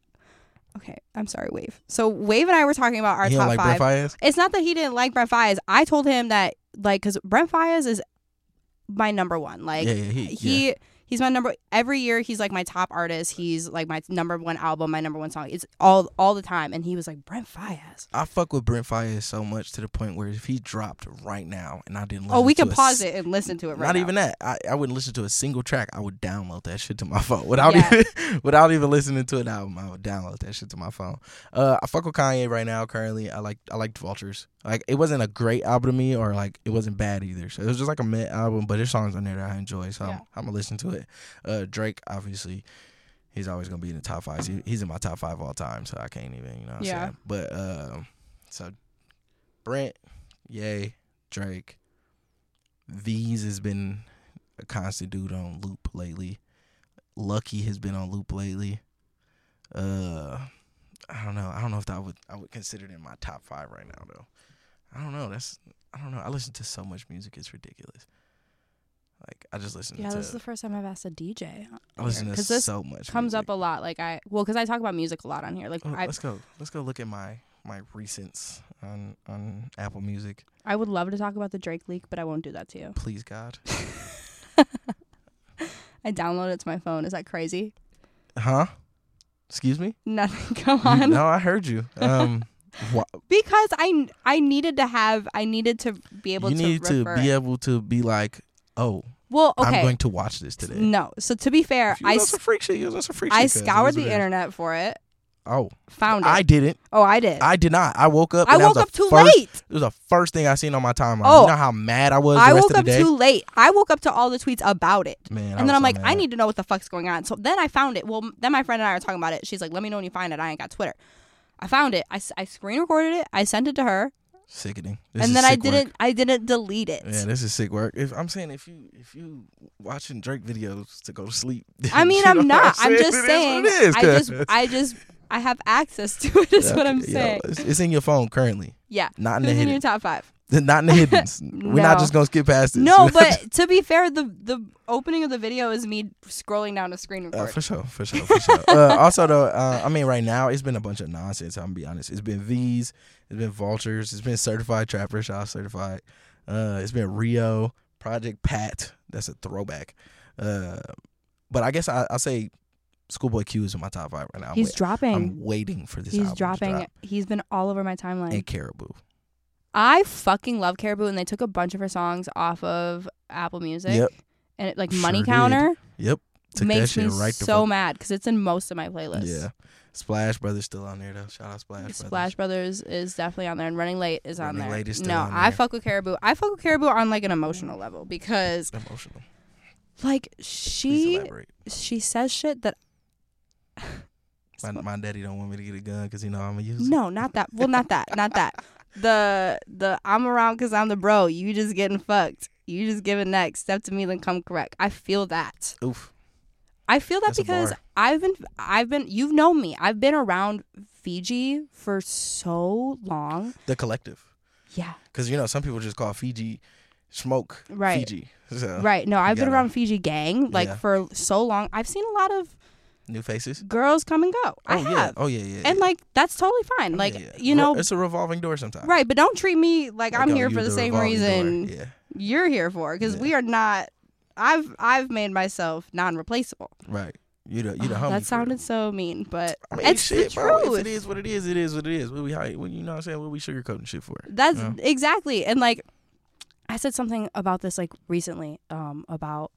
okay, I'm sorry, Wave. So Wave and I were talking about our he top like five. It's not that he didn't like Brent Faiyaz. I told him that like because Brent Faiyaz is my number one. Like yeah, yeah, he, he yeah. He's my number every year he's like my top artist he's like my number one album my number one song it's all all the time and he was like brent Faiyaz I fuck with Brent Faiyaz so much to the point where if he dropped right now and I didn't listen oh we can pause s- it and listen to it right Not now. even that. I, I wouldn't listen to a single track. I would download that shit to my phone without Yeah. even without even listening to an album. I would download that shit to my phone. Uh, I fuck with Kanye right now. Currently, I like I liked Vultures. Like it wasn't a great album to me, or like it wasn't bad either. So it was just like a mid album, but there's songs on there that I enjoy. So Yeah. I'm, I'm gonna listen to it. Uh, Drake, obviously, he's always gonna be in the top five. He, he's in my top five all time, so I can't even you know. What Yeah. I'm saying? But um, so Brent, yay, Drake. These has been a constant dude on loop lately. Lucky has been on loop lately. Uh, I don't know. I don't know if that would I would consider it in my top five right now though. I don't know. That's I don't know. I listen to so much music. It's ridiculous. Like I just listen to Yeah, to this is the first time I've asked a DJ. I listen to because this so much. comes music. up a lot. Like I well, because I talk about music a lot on here. Like Oh, I let's go. Let's go look at my my recents on on Apple Music. I would love to talk about the Drake leak, but I won't do that to you. Please God. I downloaded it to my phone. Is that crazy? Huh? Excuse me? Nothing. Come You- on. no, I heard you. Um wha- Because I I needed to have I needed to be able you to need to refer be able to be like, "Oh, Well, okay. I'm going to watch this today." no. So to be fair, I freak shit. You some freak I shit, scoured the internet for it. Oh, Found it. I didn't. oh, I did. I did not. I woke up. I woke was up too first, late. It was the first thing I seen on my timeline. Oh. you know how mad I was I woke up too late. I woke up to all the tweets about it. Man, I And then I'm so like, I need to know what the fuck's going on. So then I found it. Well, then my friend and I are talking about it. She's like, let me know when you find it. I ain't got Twitter. I found it. I, I screen recorded it. I sent it to her. sickening. This and then I sick work. didn't I didn't delete it. Yeah, this is sick work. If I'm saying if you if you watching Drake videos to go to sleep, I mean, I'm not. I'm saying? just saying. what it is, I just. I just I have access to it. Is what I'm yo, saying. it's, it's in your phone currently, Yeah. not in the in your top five? not in the hiddens. We're not just gonna skip past this. No, but to be fair, the the opening of the video is me scrolling down a screen Uh, for sure, for sure, for sure. uh, also, though, uh, I mean, right now it's been a bunch of nonsense. I'm gonna be honest. It's been V's, it's been Vultures, it's been Certified Trapper, out Certified. Uh, it's been Rio, Project Pat. That's a throwback. Uh, but I guess I, I'll say Schoolboy Q is in my top five right now. I'm He's wait- dropping. I'm waiting for this. He's dropping. drop. He's been all over my timeline. and Karrahbooo. I fucking love Karrahbooo, and they took a bunch of her songs off of Apple Music. Yep. And it, like Sure Money did. Counter Yep, took that makes me right so mad because it's in most of my playlists. Yeah, Splash Brothers still on there though. Shout out Splash Brothers. Splash Brothers is definitely on there, and Running Late is on Running there. Late is no, on I fuck with Karrahbooo. I fuck with Karrahbooo on like an emotional level because Emotional. like she she says shit that My, my daddy don't want me to get a gun because he know I'm gonna use it. no, not that. Well, not that. Not that. The the I'm around because I'm the bro. You just getting fucked. You just giving next. Step to me, then come correct. I feel that. Oof. I feel that That's because. I've been I've been you've known me. I've been around Fiji for so long. The collective. Yeah. Because you know some people just call Fiji smoke Right. Fiji. So Right. No, I've been around Fiji gang like Yeah. for so long. I've seen a lot of new faces. girls come and go. I oh yeah. have. Oh yeah yeah. And yeah. like that's totally fine. Oh, like yeah, yeah. you know it's a revolving door sometimes. right, but don't treat me like, Like, I'm here for the, same reason Yeah. you're here for because Yeah. we are not I've I've made myself non-replaceable. Right. You the you the Oh, that sounded so mean, but I mean, it's shit, the bro. truth. It is what it is, it is what it is. What we what, you know what I'm saying? What we sugarcoating shit for? That's Yeah. exactly. And like I said something about this like recently um about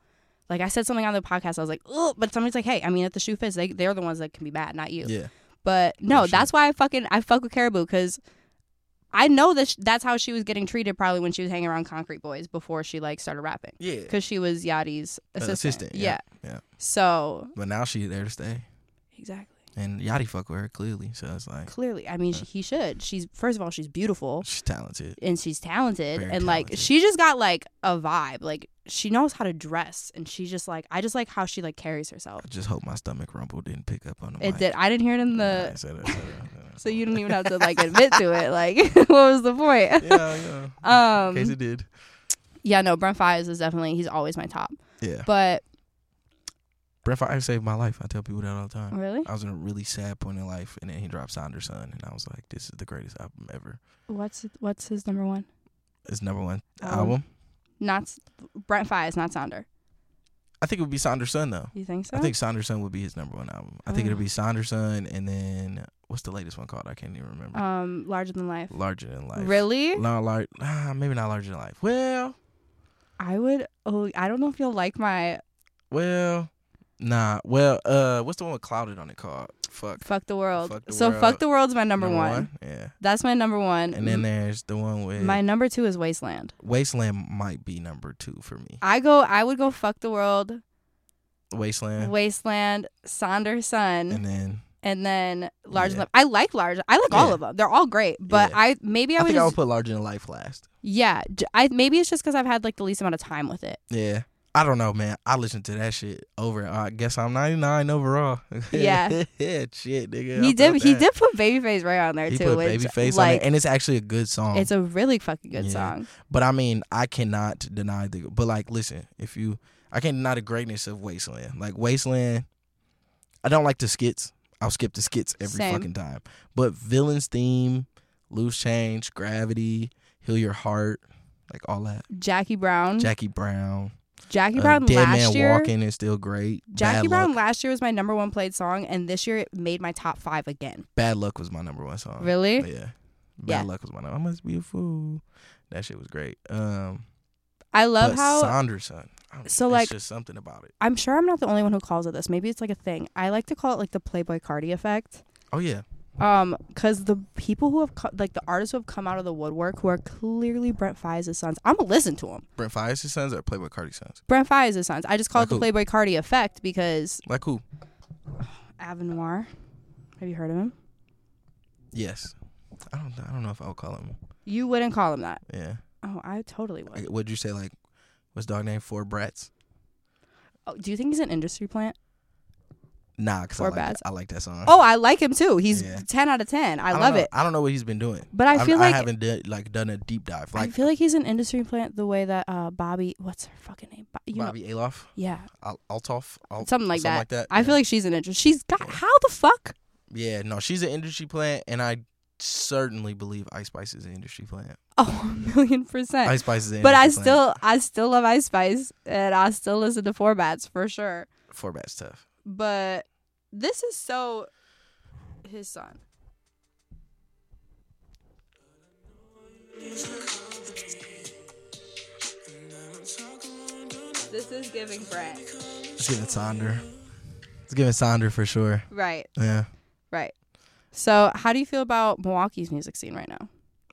like I said something on the podcast. I was like, "Oh," but somebody's like, "Hey, I mean, if the shoe fits, they they're the ones that can be bad, not you." Yeah. But no, sure. that's why I fucking I fuck with Karrahbooo because I know that sh- that's how she was getting treated probably when she was hanging around Concrete Boys before she like started rapping Yeah. because she was Yachty's assistant. assistant, yeah, yeah. So But now she there to stay, exactly. And Yachty fuck with her clearly. So it's like Clearly, I mean, Yeah. she, he should. She's first of all, she's beautiful she's talented. and she's talented, Very and like she just got like a vibe. Like she knows how to dress, and she just like I just like how she like carries herself. I just hope my stomach rumble didn't pick up on the It mic. did. I didn't hear it in the. Said it, it, I said it. So you don't even have to like admit to it. Like, what was the point? yeah, yeah. Um, In case it did. yeah, no, Brent Faiyaz is definitely he's always my top. Yeah. But Brent Faiyaz saved my life. I tell people that all the time. really, I was in a really sad point in life, and then he dropped Sonder Son, and I was like, "This is the greatest album ever." what's what's his number one? It's number one Um, album. Not Brent Faiyaz, not Sonder. I think it would be Sonder Son though. You think so? I think Sonder Son would be his number one album. I think Oh. it'd be Sonder Son, and then what's the latest one called? I can't even remember. um larger than life. Larger than life. Really? Not large. Ah, maybe not larger than life. Well, I would. Oh, I don't know if you'll like my well, nah. Well, uh, what's the one with clouded on it called? Fuck. fuck the world. Fuck the so World. fuck the world's my number, one. Yeah. That's my number one. And then there's the one with my number two is Wasteland. Wasteland might be number two for me. I go. I would go fuck the world, Wasteland. Wasteland, Sonder Son, And then and then large. Yeah. Life. I like large. I like all of them. They're all great. But Yeah. I maybe I, I, would think I would put larger than life last. yeah. I maybe it's just because I've had like the least amount of time with it. Yeah. I don't know, man. I listened to that shit over. I guess I'm 99 overall. Yeah. yeah, shit, nigga. he I did. He did put Babyface right on there He too. put which, Babyface on like, it, and it's actually a good song. it's a really fucking good Yeah. song. But I mean, I cannot deny the. But like, listen, if you, I can't deny the greatness of Wasteland. Like Wasteland, I don't like the skits. I'll skip the skits every Same. fucking time. But Villain's theme, Loose Change, Gravity, Heal Your Heart, like all that. Jackie Brown. Jackie Brown, Jackie Brown Dead last Man year. Walking is still great. Jackie Bad Brown Luck. last year was my number one played song, and this year it made my top five again. Bad Luck was my number one song. Really? Yeah. Bad Yeah. Luck was my number. I must be a fool. That shit was great. Um, I love but how. I don't- So, it's like- just something about it. I'm sure I'm not the only one who calls it this. Maybe it's like a thing. I like to call it like the Playboi Carti effect. Oh yeah. Um, cause the people who have co- like the artists who have come out of the woodwork who are clearly Brent Faiyaz's sons. I'm gonna listen to them. Brent Faiyaz's sons or Playboi Carti sons? Brent Faiyaz's sons. I just call Like it the who? Playboi Carti effect because Like who? Avenoir. Have you heard of him? Yes. I don't. I don't know if I'll call him. You wouldn't call him that. Yeah. Oh, I totally would. Like, What'd you say? Like, what's dog name? Four brats. Oh, do you think he's an industry plant? Nah, cause I Four like. I like that song. Oh, I like him too. He's Yeah. ten out of ten. I, don't love know. it. I don't know what he's been doing. But I feel like I haven't did, like done a deep dive. I feel like he's an industry plant the way that uh Bobby what's her fucking name? Bo- you know- Bobby Alof, yeah. Al- Althoff, Al- Something like that. like that. I feel like she's an industry. She's got how the fuck? yeah, no, she's an industry plant, and I certainly believe Ice Spice is an industry plant. Oh, a million percent. Ice Spice is an but I industry plant. still, I still love Ice Spice, and I still listen to Four Bats for sure. Four Brats tough. But this is so his son. This is giving Brent. Let's give it Sonder. Let's give it Sonder for sure. Right, Yeah. right. So, how do you feel about Milwaukee's music scene right now?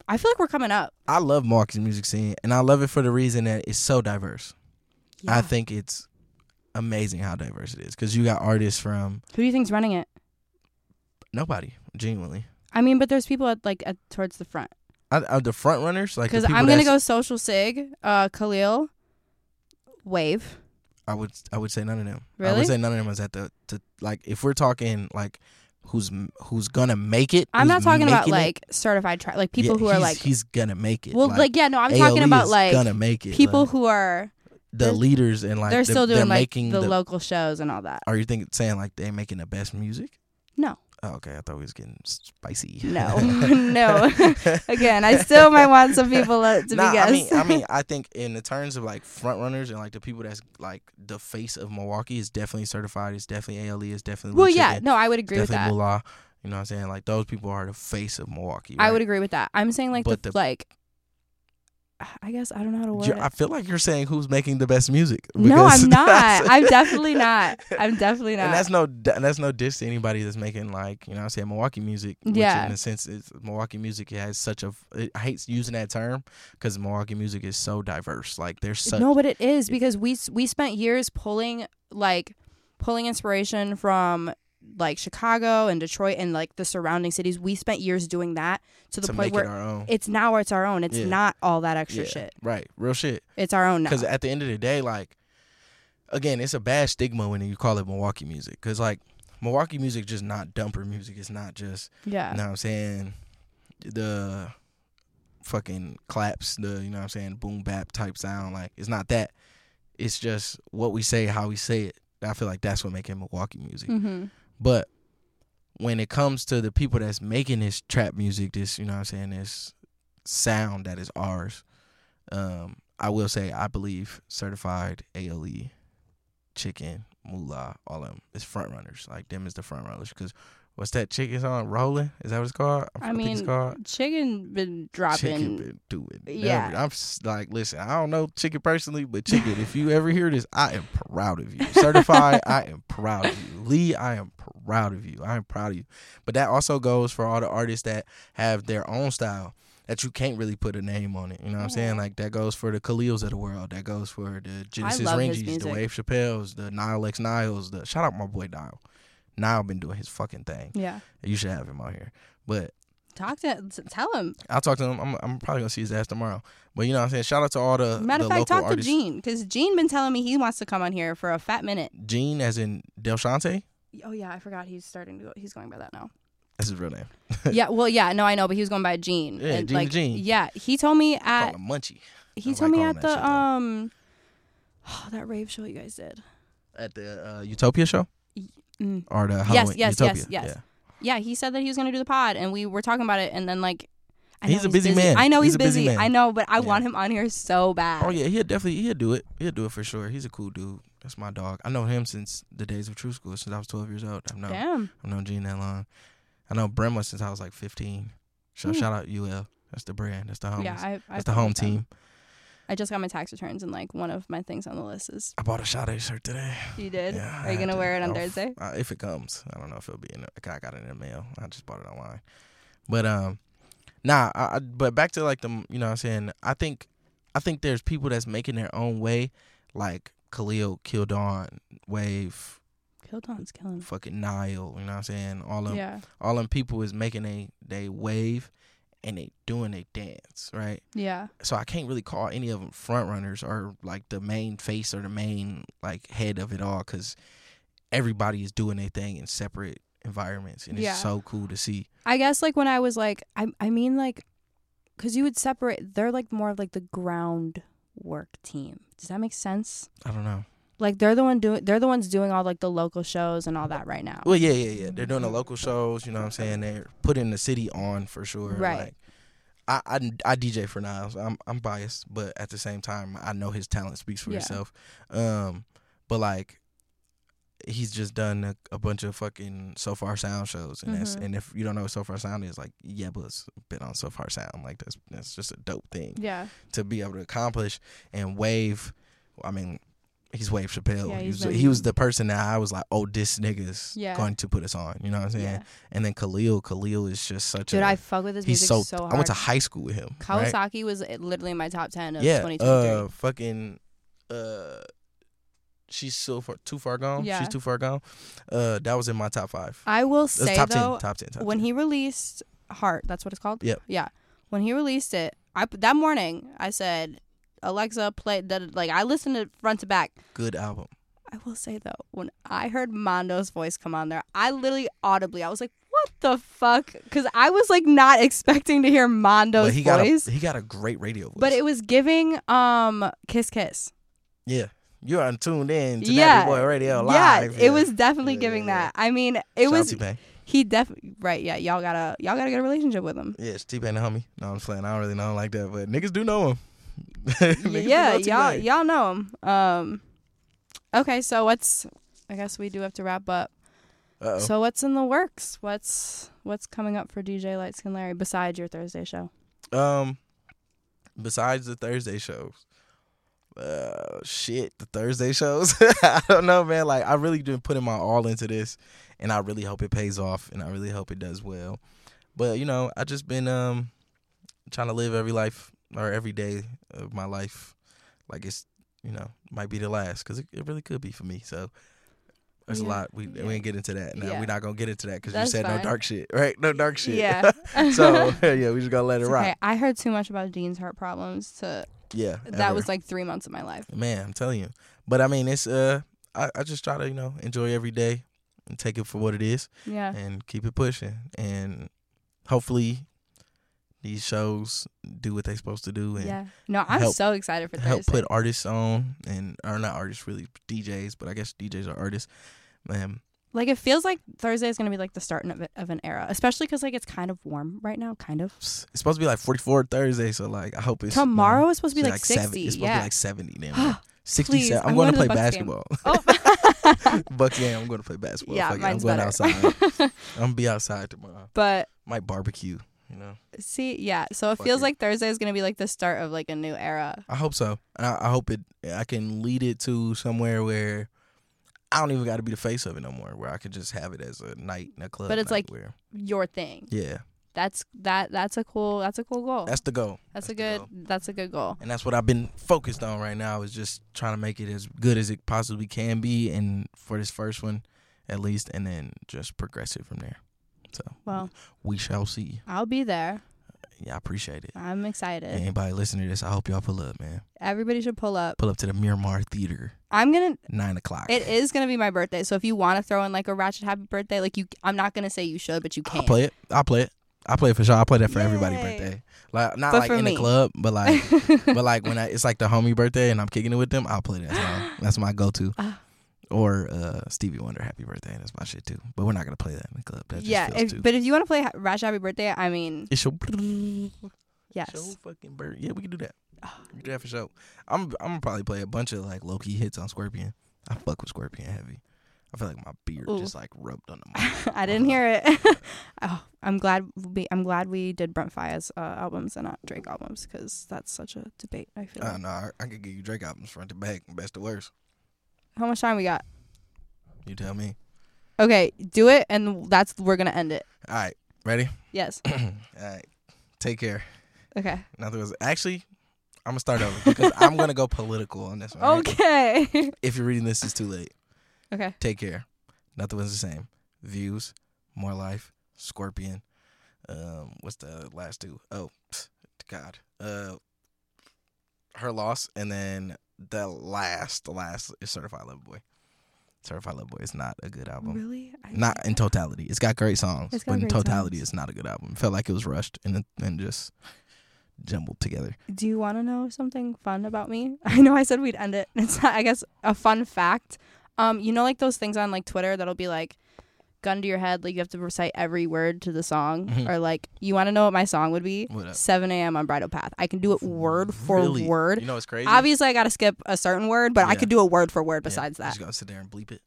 I feel like we're coming up. I love Milwaukee's music scene, and I love it for the reason that it's so diverse. I think it's amazing how diverse it is because you got artists from Who do you think's running it? nobody, genuinely. I mean, but there's people at like at, towards the front. I, I, the front runners, like Because I'm gonna go Social Sig, uh, Khalil, Wave. I would, I would say none of them. Really? I would say none of them is at the, to like if we're talking like who's who's gonna make it. I'm not talking about it, like certified tra- like people yeah, who are like he's gonna make it. well like, yeah no I'm talking about like gonna make it. people like, who are the they're- leaders and like they're the- still doing they're like making the, the, local shows and all that. Are you thinking saying like they're making the best music? No. Oh, okay, I thought we was getting spicy. No. No. Again, I still might want some people uh, to nah, be I mean, I mean, I think in the terms of like front runners and like the people that's like the face of Milwaukee is definitely certified. It's definitely ALE. It's definitely well, yeah, no, I would agree with that. Moolah. You know what I'm saying? Like those people are the face of Milwaukee. I would agree with that. I'm saying like But the, the- like. I guess I don't know how to word You- it. I feel like you're saying who's making the best music. no, I'm not. I'm definitely not. I'm definitely not. And that's no that's no diss to anybody that's making like you know I'm saying Milwaukee music. Which Yeah. In a sense, it's Milwaukee music. It has such a. It, I hate using that term because Milwaukee music is so diverse. Like there's such. no, but it is because we we spent years pulling like pulling inspiration from like Chicago and Detroit and like the surrounding cities. We spent years doing that to the to point where it it's now it's our own. It's Yeah. not all that extra Yeah, shit. Right. Real shit. It's our own now. Because at the end of the day, like, again, it's a bad stigma when you call it Milwaukee music. Because like Milwaukee music just not dumper music. It's not just Yeah. you know what I'm saying the fucking claps, the you know what I'm saying boom bap type sound. Like it's not that. It's just what we say, how we say it. I feel like that's what make it Milwaukee music. Mm-hmm. But when it comes to the people that's making this trap music, this you know what I'm saying, this sound that is ours, um, I will say I believe certified ALE, chicken, moolah, all of them is front runners. Like them is the front runners because what's that chicken song? Rolling? Is that what it's called? I it's mean, called. Chicken been dropping. Chicken been doing. Yeah. I'm like, listen, I don't know Chicken personally, but Chicken, if you ever hear this, I am proud of you. Certified, I am proud of you. Lee, I am proud of you. I am proud of you. But that also goes for all the artists that have their own style that you can't really put a name on it. You know what I'm saying? Mhm. Like that goes for the Khalils of the world. That goes for the Genesis Ranges, the. Wave Chappelles, the Nile X Niles, the shout out my boy Nile. Nile been doing his fucking thing. Yeah. You should have him out here. But Talk to tell him. I'll talk to him. I'm, I'm probably gonna see his ass tomorrow. But you know what I'm saying? Shout out to all the Matter of fact, talk to artists. Gene because Gene been telling me he wants to come on here for a fat minute. Gene, as in Del Shante. Oh yeah, I forgot he's starting to go. He's going by that now. That's his real name. yeah, well, yeah, no, I know, but he was going by Gene. Yeah, and Gene like, Gene. Yeah, he told me at Munchie he told like me at shit, the though. um that rave show you guys did. at the uh, Utopia show Mm. or the Yes, Halloween yes, Utopia. yes, yes. Yeah. Yeah, he said that he was going to do the pod, and we were talking about it, and then like. I He's a busy man. I know He's he's, busy busy. I know, but I Yeah. want him on here so bad. Oh yeah, he'll definitely he'll do it. He'll do it for sure. He's a cool dude. That's my dog. I know him since the days of True Skool, since I was 12 years old. I've known Damn. I've known Gene that long. I know Bremla since I was like 15. So Hmm. shout out UL. That's the brand. That's the homies. Yeah, I, I That's the home them. I just got my tax returns, and like one of my things on the list is I bought a Sade shirt today. you did. Yeah, I Are you gonna to. wear it on Oh, Thursday? Uh, if it comes, I don't know if it'll be in. The, I got it in the mail. I just bought it online. But um, nah. I, I, but back to like the you know what I'm saying. I think, I think there's people that's making their own way, like Khalil, Kildon, Wave, Kildon's killing. fucking Nile. You know what I'm saying? All them, Yeah, all them people is making a they wave, and they doing a dance, right? yeah, so I can't really call any of them front runners or like the main face or the main like head of it all because everybody is doing their thing in separate environments and Yeah. it's so cool to see. I guess like when I was like, I I mean like, cause you would separate. They're like more of like the ground work team. Does that make sense? I don't know. Like they're the one doing. They're the ones doing all like the local shows and all that right now. Well, yeah, yeah, yeah. They're doing the local shows. You know what I'm saying? They're putting the city on for sure. Right. Like, I, I, I DJ for Niles. I'm I'm biased, but at the same time, I know his talent speaks for Yeah. itself. Um, but like, he's just done a, a bunch of fucking Sofar Sound shows, and that's Mhm. and if you don't know what Sofar Sound is, like Yebba's been on Sofar Sound. Like that's that's just a dope thing Yeah, to be able to accomplish. And Wave, I mean, he's Wave Chappelle. Yeah, he, was, he was the person that I was like, oh, this nigga's Yeah. going to put us on. You know what I'm saying? yeah. And then Khalil, Khalil is just such a Dude, I fuck with his he's music so. so, hard. I went to high school with him. right? Kawasaki was uh, literally in my top ten of Yeah. 2023. Uh, fucking. Uh, she's so far too far gone. Yeah. She's too far gone. Uh, that was in my top five. I will say top though, ten. Top ten. Top when 10. he released Heart, that's what it's called. Yep. Yeah. When he released it, I that morning I said, Alexa, play that. Like I listened to front to back. good album. I will say though, when I heard Mondo's voice come on there, I literally audibly, I was like, "What the fuck?" Because I was like not expecting to hear Mondo's but he got a, voice, he got a great radio voice. but it was giving um Kiss Kiss. yeah. You're untuned in to Yeah. Nappy Boy Radio yeah, live. it was definitely Yeah, giving yeah, yeah. that. I mean, it Shout was he definitely right. Yeah, y'all gotta y'all gotta get a relationship with him. Yeah, it's T-Pain the homie. No, I'm just playing. I don't really know him like that, but niggas do know him. Yeah, y'all y'all know him. Um, okay, so what's? I guess we do have to wrap up. Uh-oh. So what's in the works? What's what's coming up for DJ Lightskin Larry besides your Thursday show? Um, besides the Thursday shows, uh, shit, the Thursday shows. I don't know, man. Like I really been putting my all into this, and I really hope it pays off, and I really hope it does well. But you know, I just been um trying to live every life or every day of my life like it's you know might be the last because it, it really could be for me. So. There's Yeah. a lot. We Yeah. we ain't get into that. No, Yeah. we're not gonna get into that because you said no dark shit, right? No dark shit. Yeah. so yeah, we just gotta let it It's rock. okay. I heard too much about Dean's heart problems to Yeah, that ever. was like three months of my life. man. I'm telling you. But I mean, it's uh, I, I just try to you know enjoy every day and take it for what it is Yeah. and keep it pushing and hopefully these shows do what they're supposed to do and Yeah. No, I'm help- so excited for help Thursday. put artists on and are not artists really DJs, but I guess DJs are artists. Man, like it feels like Thursday is gonna be like the start of, of an era, especially because like it's kind of warm right now, kind of. it's supposed to be like 44 Thursday, so like I hope it's Tomorrow is supposed to be it's like, seven- sixty. It's supposed to be like 70 then. 60, Please, I'm, I'm going, going to play Bucks game. basketball. oh. Bucks game. I'm going to play basketball. Yeah, it, I'm mine's going better. outside. I'm gonna be outside tomorrow. but Might barbecue. You know. see, yeah. So it Fuck feels it. like Thursday is gonna be like the start of like a new era. I hope so. I, I hope it. I can lead it to somewhere where I don't even got to be the face of it no more. Where I could just have it as a night in a club. But it's like- where Your thing. yeah, That's that. That's a cool. That's a cool goal. that's the goal. that's, that's a good. goal. That's a good goal. And that's what I've been focused on right now is just trying to make it as good as it possibly can be, and for this first one, at least, and then just progress it from there. So Well, we shall see. I'll be there. Yeah, I appreciate it. I'm excited. Anybody listening to this, I hope y'all pull up, man. Everybody should pull up. Pull up to the Miramar Theater, I'm gonna. nine o'clock. It is gonna be my birthday, so if you want to throw in like a ratchet happy birthday, like you, I'm not gonna say you should, but you can. I'll play it. I'll play it. I'll play it for sure. I'll play that for everybody's birthday. Like not But like in me. the club, but like but like when I, it's like the homie birthday and I'm kicking it with them, I'll play that song. That's my go to. Ah. Ah. Or uh, Stevie Wonder, Happy Birthday. That's my shit too. But we're not gonna play that in the club. That yeah, if, but if you want to play ha- ratchet happy birthday, I mean, it's your yes. Show fucking bird. Yeah, we can do that. We can do that for sure. I'm I'm gonna probably play a bunch of like low key hits on Scorpion. I fuck with Scorpion heavy. I feel like my beard Ooh. just like rubbed on the mic. I didn't hear it. oh, I'm glad. We, I'm glad we did Brent Faiyaz uh, albums and not Drake albums because that's such a debate. I feel. Uh, like. no, I, I could give you Drake albums front to back, best to worst. How much time we got? You tell me. Okay, do it, and that's we're gonna end it. All right, ready? Yes. All right, take care. Okay. Nothing was actually. I'm gonna start over because I'm gonna go political on this one. right? Okay. If you're reading this, it's too late. okay. Take care. Nothing was the same. Views, more life, Scorpion. Um, what's the last two? Oh, God. Uh, her loss, and then the last, the last is Certified Love Boy. Certified Love Boy is not a good album. Really? I- Not in totality. It's got great songs, got but in totality, songs. it's not a good album. It felt like it was rushed and and just jumbled together. Do you want to know something fun about me? I know I said we'd end it. It's not, I guess a fun fact. Um, you know, like those things on like Twitter that'll be like, gun to your head, like you have to recite every word to the song, Mhm. or like you want to know what my song would be? 7 a.m. on Bridle Path. I can do it word for Really? word. You know what's crazy? Obviously, I got to skip a certain word, but I could do a word for word besides you that. Just gonna sit there and bleep it.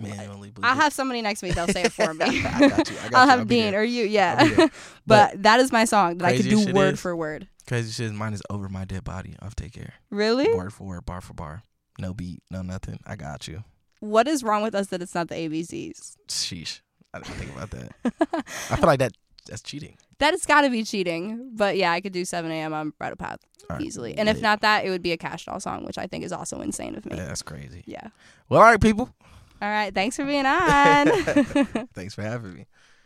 Manually bleep I'll it. have somebody next to me. They'll say it for me. I got you. I got I'll you. have I'll Dean or you. Yeah. there. but that is my song that I could do word is- for word. Crazy shit. Mine is over my dead body. Off take care. Really? Word for word, bar for bar. No beat, no nothing. I got you. What is wrong with us that it's not the ABCs? Sheesh. I didn't think about that. I feel like that that's cheating. That has got to be cheating. But yeah, I could do 7 a.m. on Bridle Path right, easily. And if not that, it would be a cash doll song, which I think is also insane of me. Yeah, that's crazy. Yeah. Well, all right, people. All right. Thanks for being on. Thanks for having me.